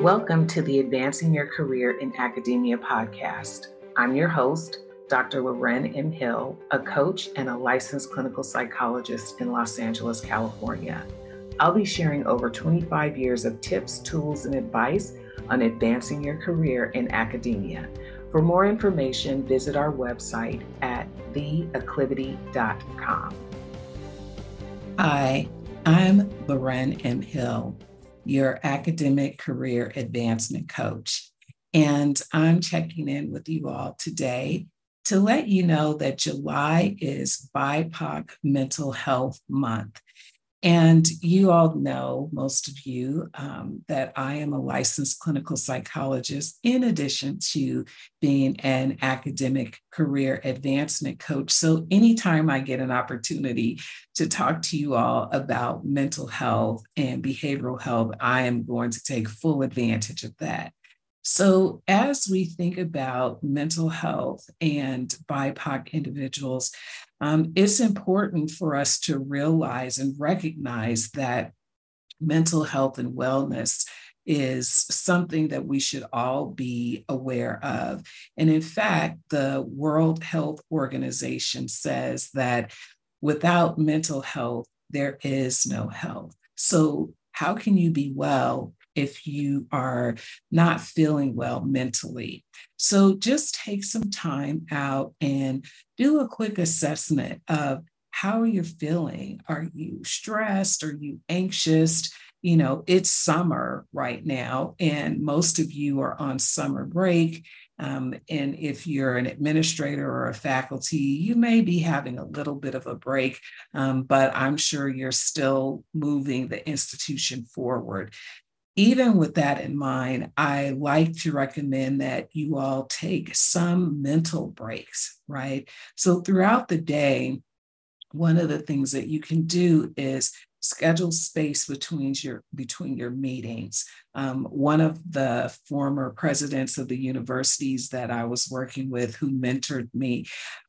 Welcome to the Advancing Your Career in Academia podcast. I'm your host, Dr. Loren M. Hill, a coach and a licensed clinical psychologist in Los Angeles, California. I'll be sharing over 25 years of tips, tools, and advice on advancing your career in academia. For more information, visit our website at theacclivity.com. Hi, I'm Loren M. Hill your academic career advancement coach. And I'm checking in with you all today to let you know that July is BIPOC Mental Health Month. And you all know, most of you, um, that I am a licensed clinical psychologist, in addition to being an academic career advancement coach. So, anytime I get an opportunity to talk to you all about mental health and behavioral health, I am going to take full advantage of that. So, as we think about mental health and BIPOC individuals, um, it's important for us to realize and recognize that mental health and wellness is something that we should all be aware of. And in fact, the World Health Organization says that without mental health, there is no health. So, how can you be well if you are not feeling well mentally. So just take some time out and do a quick assessment of how you're feeling. Are you stressed? Are you anxious? You know, it's summer right now, and most of you are on summer break. Um, and if you're an administrator or a faculty, you may be having a little bit of a break, um, but I'm sure you're still moving the institution forward even with that in mind, I like to recommend that you all take some mental breaks, right? So throughout the day, one of the things that you can do is schedule space between your between your meetings. Um, one of the former presidents of the universities that I was working with, who mentored me,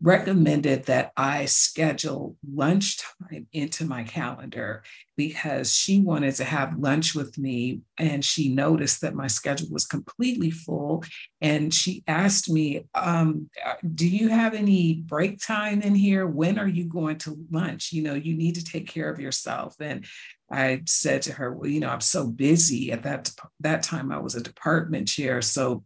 recommended that I schedule lunchtime into my calendar because she wanted to have lunch with me and she noticed that my schedule was completely full. And she asked me, um, Do you have any break time in here? When are you going to lunch? You know, you need to take care of yourself. And I said to her, Well, you know, I'm so busy. At that, that time, I was a department chair. So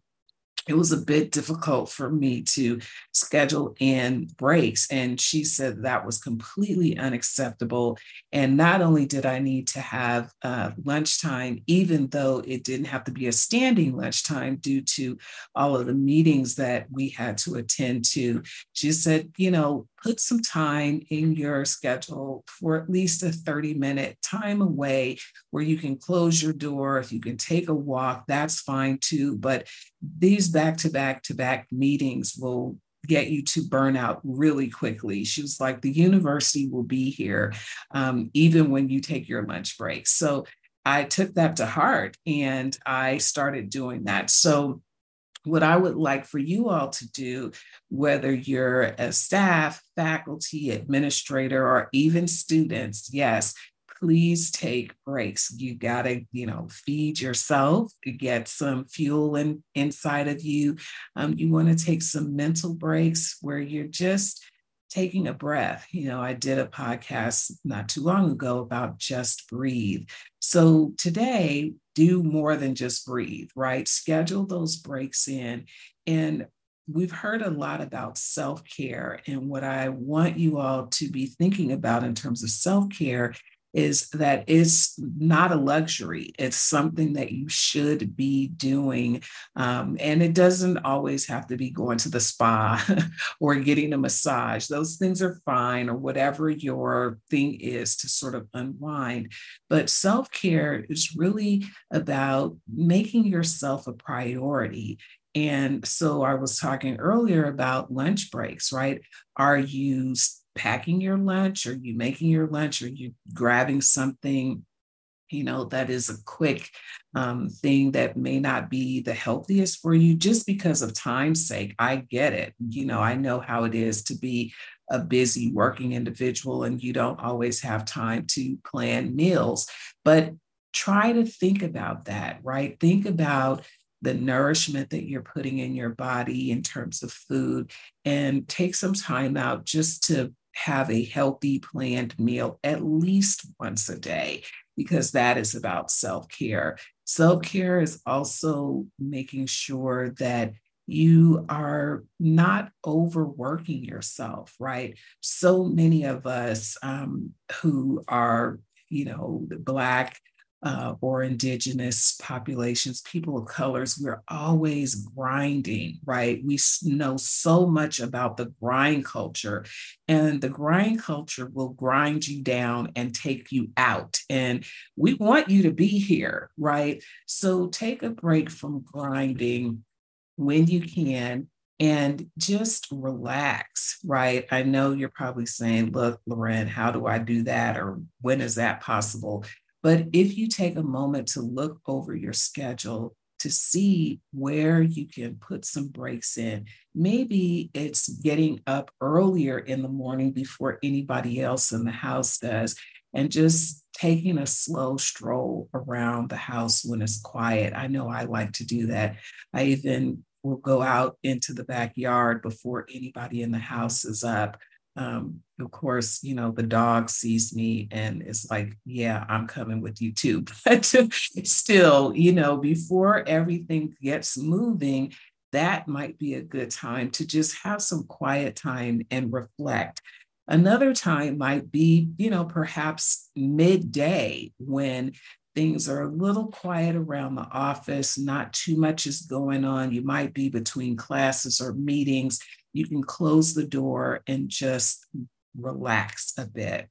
it was a bit difficult for me to schedule in breaks. And she said that was completely unacceptable. And not only did I need to have uh, lunchtime, even though it didn't have to be a standing lunchtime due to all of the meetings that we had to attend to, she said, you know, put some time in your schedule for at least a 30 minute time away where you can close your door. If you can take a walk, that's fine too. But these back to back to back meetings will get you to burnout really quickly. She was like, the university will be here um, even when you take your lunch break. So I took that to heart and I started doing that. So what I would like for you all to do, whether you're a staff, faculty, administrator, or even students, yes, please take breaks. You got to, you know, feed yourself, get some fuel in, inside of you. Um, you want to take some mental breaks where you're just taking a breath. You know, I did a podcast not too long ago about just breathe. So today, do more than just breathe, right? Schedule those breaks in. And we've heard a lot about self care. And what I want you all to be thinking about in terms of self care is that it's not a luxury. It's something that you should be doing. Um, and it doesn't always have to be going to the spa or getting a massage. Those things are fine, or whatever your thing is to sort of unwind. But self care is really about making yourself a priority. And so I was talking earlier about lunch breaks, right? Are you packing your lunch? Are you making your lunch? Are you grabbing something, you know, that is a quick um, thing that may not be the healthiest for you just because of time's sake? I get it. You know, I know how it is to be a busy working individual and you don't always have time to plan meals. But try to think about that, right? Think about the nourishment that you're putting in your body in terms of food and take some time out just to have a healthy planned meal at least once a day because that is about self-care. Self-care is also making sure that you are not overworking yourself, right? So many of us um, who are, you know, Black, uh, or indigenous populations, people of colors, we're always grinding, right? We know so much about the grind culture, and the grind culture will grind you down and take you out. And we want you to be here, right? So take a break from grinding when you can and just relax, right? I know you're probably saying, look, Loren, how do I do that? Or when is that possible? But if you take a moment to look over your schedule to see where you can put some breaks in, maybe it's getting up earlier in the morning before anybody else in the house does, and just taking a slow stroll around the house when it's quiet. I know I like to do that. I even will go out into the backyard before anybody in the house is up um, of course, you know, the dog sees me and it's like, yeah, I'm coming with you too. But still, you know, before everything gets moving, that might be a good time to just have some quiet time and reflect. Another time might be, you know, perhaps midday when things are a little quiet around the office, not too much is going on. You might be between classes or meetings you can close the door and just relax a bit.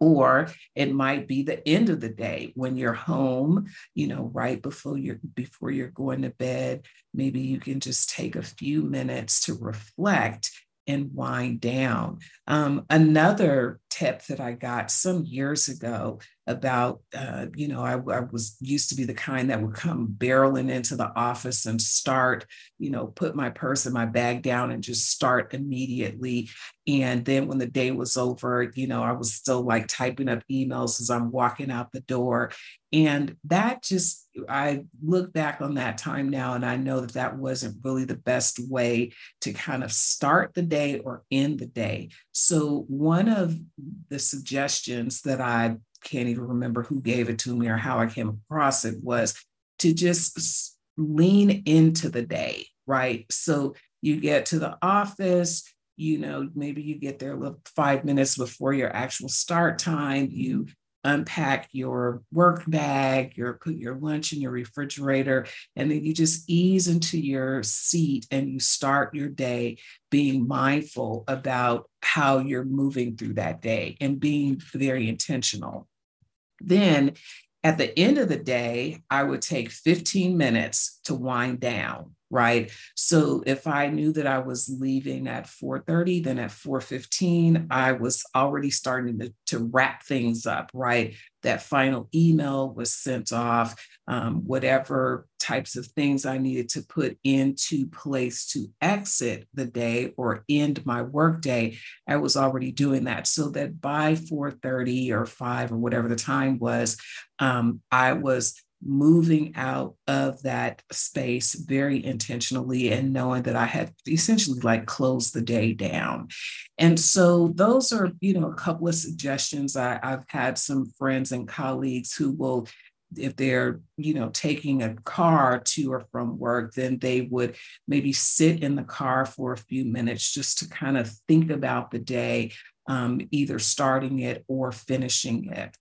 Or it might be the end of the day when you're home, you know, right before you're before you're going to bed. Maybe you can just take a few minutes to reflect and wind down. Um, another tip that I got some years ago about, uh, you know, I, I, was used to be the kind that would come barreling into the office and start, you know, put my purse and my bag down and just start immediately. And then when the day was over, you know, I was still like typing up emails as I'm walking out the door. And that just, I look back on that time now and I know that that wasn't really the best way to kind of start the day or end the day. So, one of the suggestions that I can't even remember who gave it to me or how I came across it was to just lean into the day, right? So you get to the office, you know, maybe you get there five minutes before your actual start time, you unpack your work bag, your put your lunch in your refrigerator, and then you just ease into your seat and you start your day being mindful about how you're moving through that day and being very intentional. Then at the end of the day, I would take 15 minutes to wind down right? So if i knew that i was leaving at 4.30 then at 4.15 i was already starting to, to wrap things up right? That final email was sent off um, whatever types of things i needed to put into place to exit the day or end my workday i was already doing that. So that by 4.30 or 5 or whatever the time was um, i was moving out of that space very intentionally and knowing that I had essentially like closed the day down. And so those are, you know, a couple of suggestions. I, I've had some friends and colleagues who will if they're you know taking a car to or from work then they would maybe sit in the car for a few minutes just to kind of think about the day um, either starting it or finishing it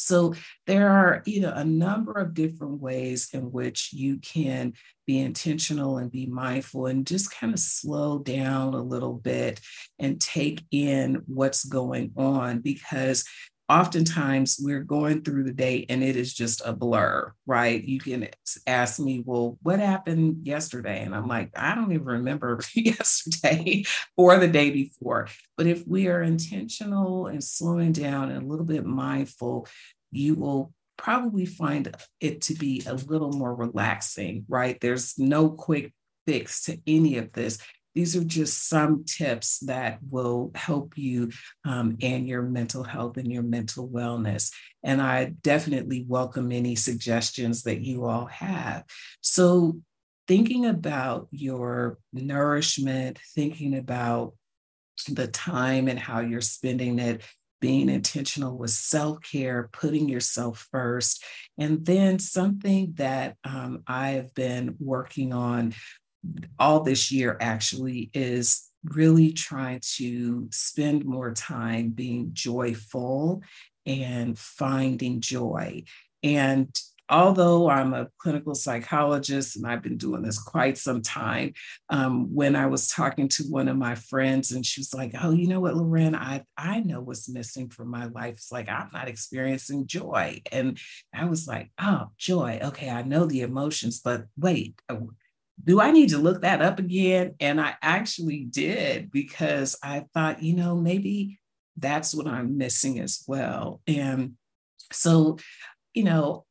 so there are you know a number of different ways in which you can be intentional and be mindful and just kind of slow down a little bit and take in what's going on because oftentimes we're going through the day and it is just a blur, right? You can ask me, well, what happened yesterday? And I'm like, I don't even remember yesterday or the day before. But if we are intentional and slowing down and a little bit mindful, you will probably find it to be a little more relaxing, right? There's no quick fix to any of this. These are just some tips that will help you um, and your mental health and your mental wellness. And I definitely welcome any suggestions that you all have. So, thinking about your nourishment, thinking about the time and how you're spending it, being intentional with self care, putting yourself first. And then something that um, I've been working on all this year actually is really trying to spend more time being joyful and finding joy. And although I'm a clinical psychologist and I've been doing this quite some time, um, when I was talking to one of my friends and she was like, Oh, you know what, Lorraine, I, I know what's missing from my life. It's like I'm not experiencing joy. And I was like, Oh, joy. Okay, I know the emotions, but wait, uh, do I need to look that up again? And I actually did because I thought, you know, maybe that's what I'm missing as well. And so, you know,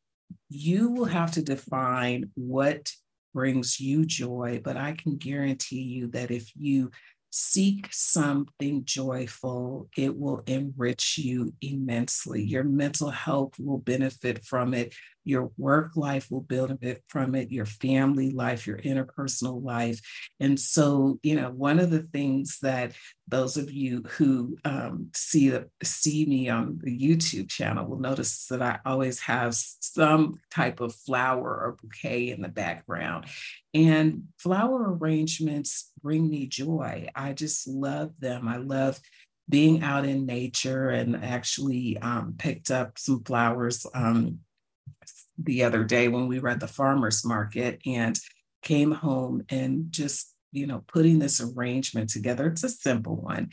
you will have to define what brings you joy, but I can guarantee you that if you seek something joyful, it will enrich you immensely. Your mental health will benefit from it. Your work life will benefit from it, your family life, your interpersonal life. And so, you know, one of the things that those of you who um, see see me on the YouTube channel will notice that I always have some type of flower or bouquet in the background. And flower arrangements bring me joy. I just love them. I love being out in nature and actually um, picked up some flowers um, the other day when we were at the farmers market and came home and just you know putting this arrangement together. It's a simple one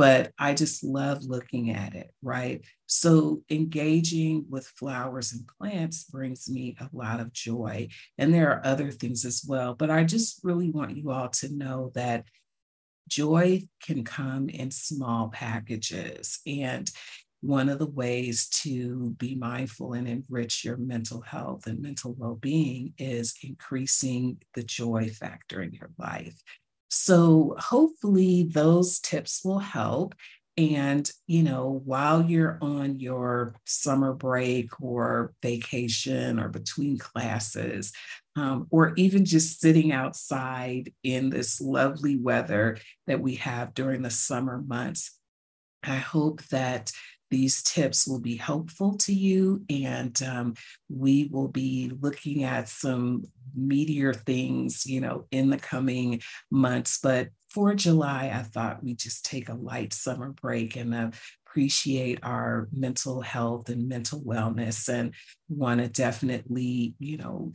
but i just love looking at it right? So engaging with flowers and plants brings me a lot of joy and there are other things as well but i just really want you all to know that joy can come in small packages and one of the ways to be mindful and enrich your mental health and mental well being is increasing the joy factor in your life. So, hopefully, those tips will help. And, you know, while you're on your summer break or vacation or between classes, um, or even just sitting outside in this lovely weather that we have during the summer months, I hope that these tips will be helpful to you. And um, we will be looking at some meteor things, you know, in the coming months. But for July, I thought we'd just take a light summer break and uh, appreciate our mental health and mental wellness and want to definitely, you know,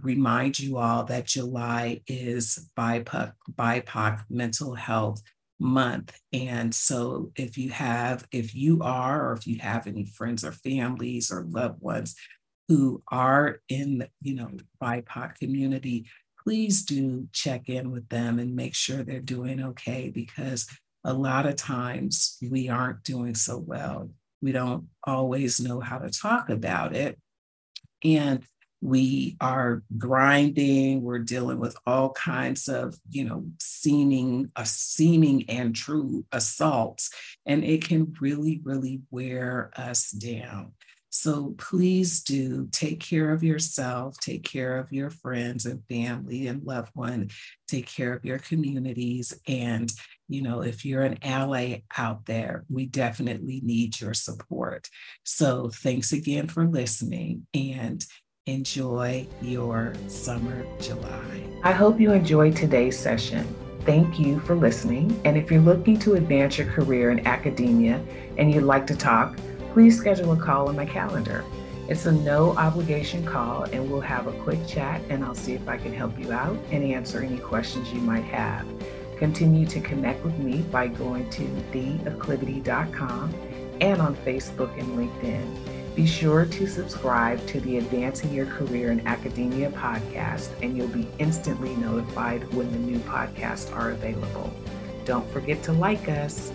remind you all that July is BIPOC, BIPOC mental health month. And so if you have, if you are, or if you have any friends or families or loved ones who are in, you know, BIPOC community, please do check in with them and make sure they're doing okay because a lot of times we aren't doing so well. We don't always know how to talk about it. And we are grinding we're dealing with all kinds of you know seeming a uh, seeming and true assaults and it can really really wear us down. So please do take care of yourself take care of your friends and family and loved one take care of your communities and you know if you're an ally out there we definitely need your support. So thanks again for listening and enjoy your summer July. I hope you enjoyed today's session. Thank you for listening. And if you're looking to advance your career in academia and you'd like to talk, please schedule a call on my calendar. It's a no obligation call, and we'll have a quick chat, and I'll see if I can help you out and answer any questions you might have. Continue to connect with me by going to theacclivity.com and on Facebook and LinkedIn. Be sure to subscribe to the Advancing Your Career in Academia podcast, and you'll be instantly notified when the new podcasts are available. Don't forget to like us.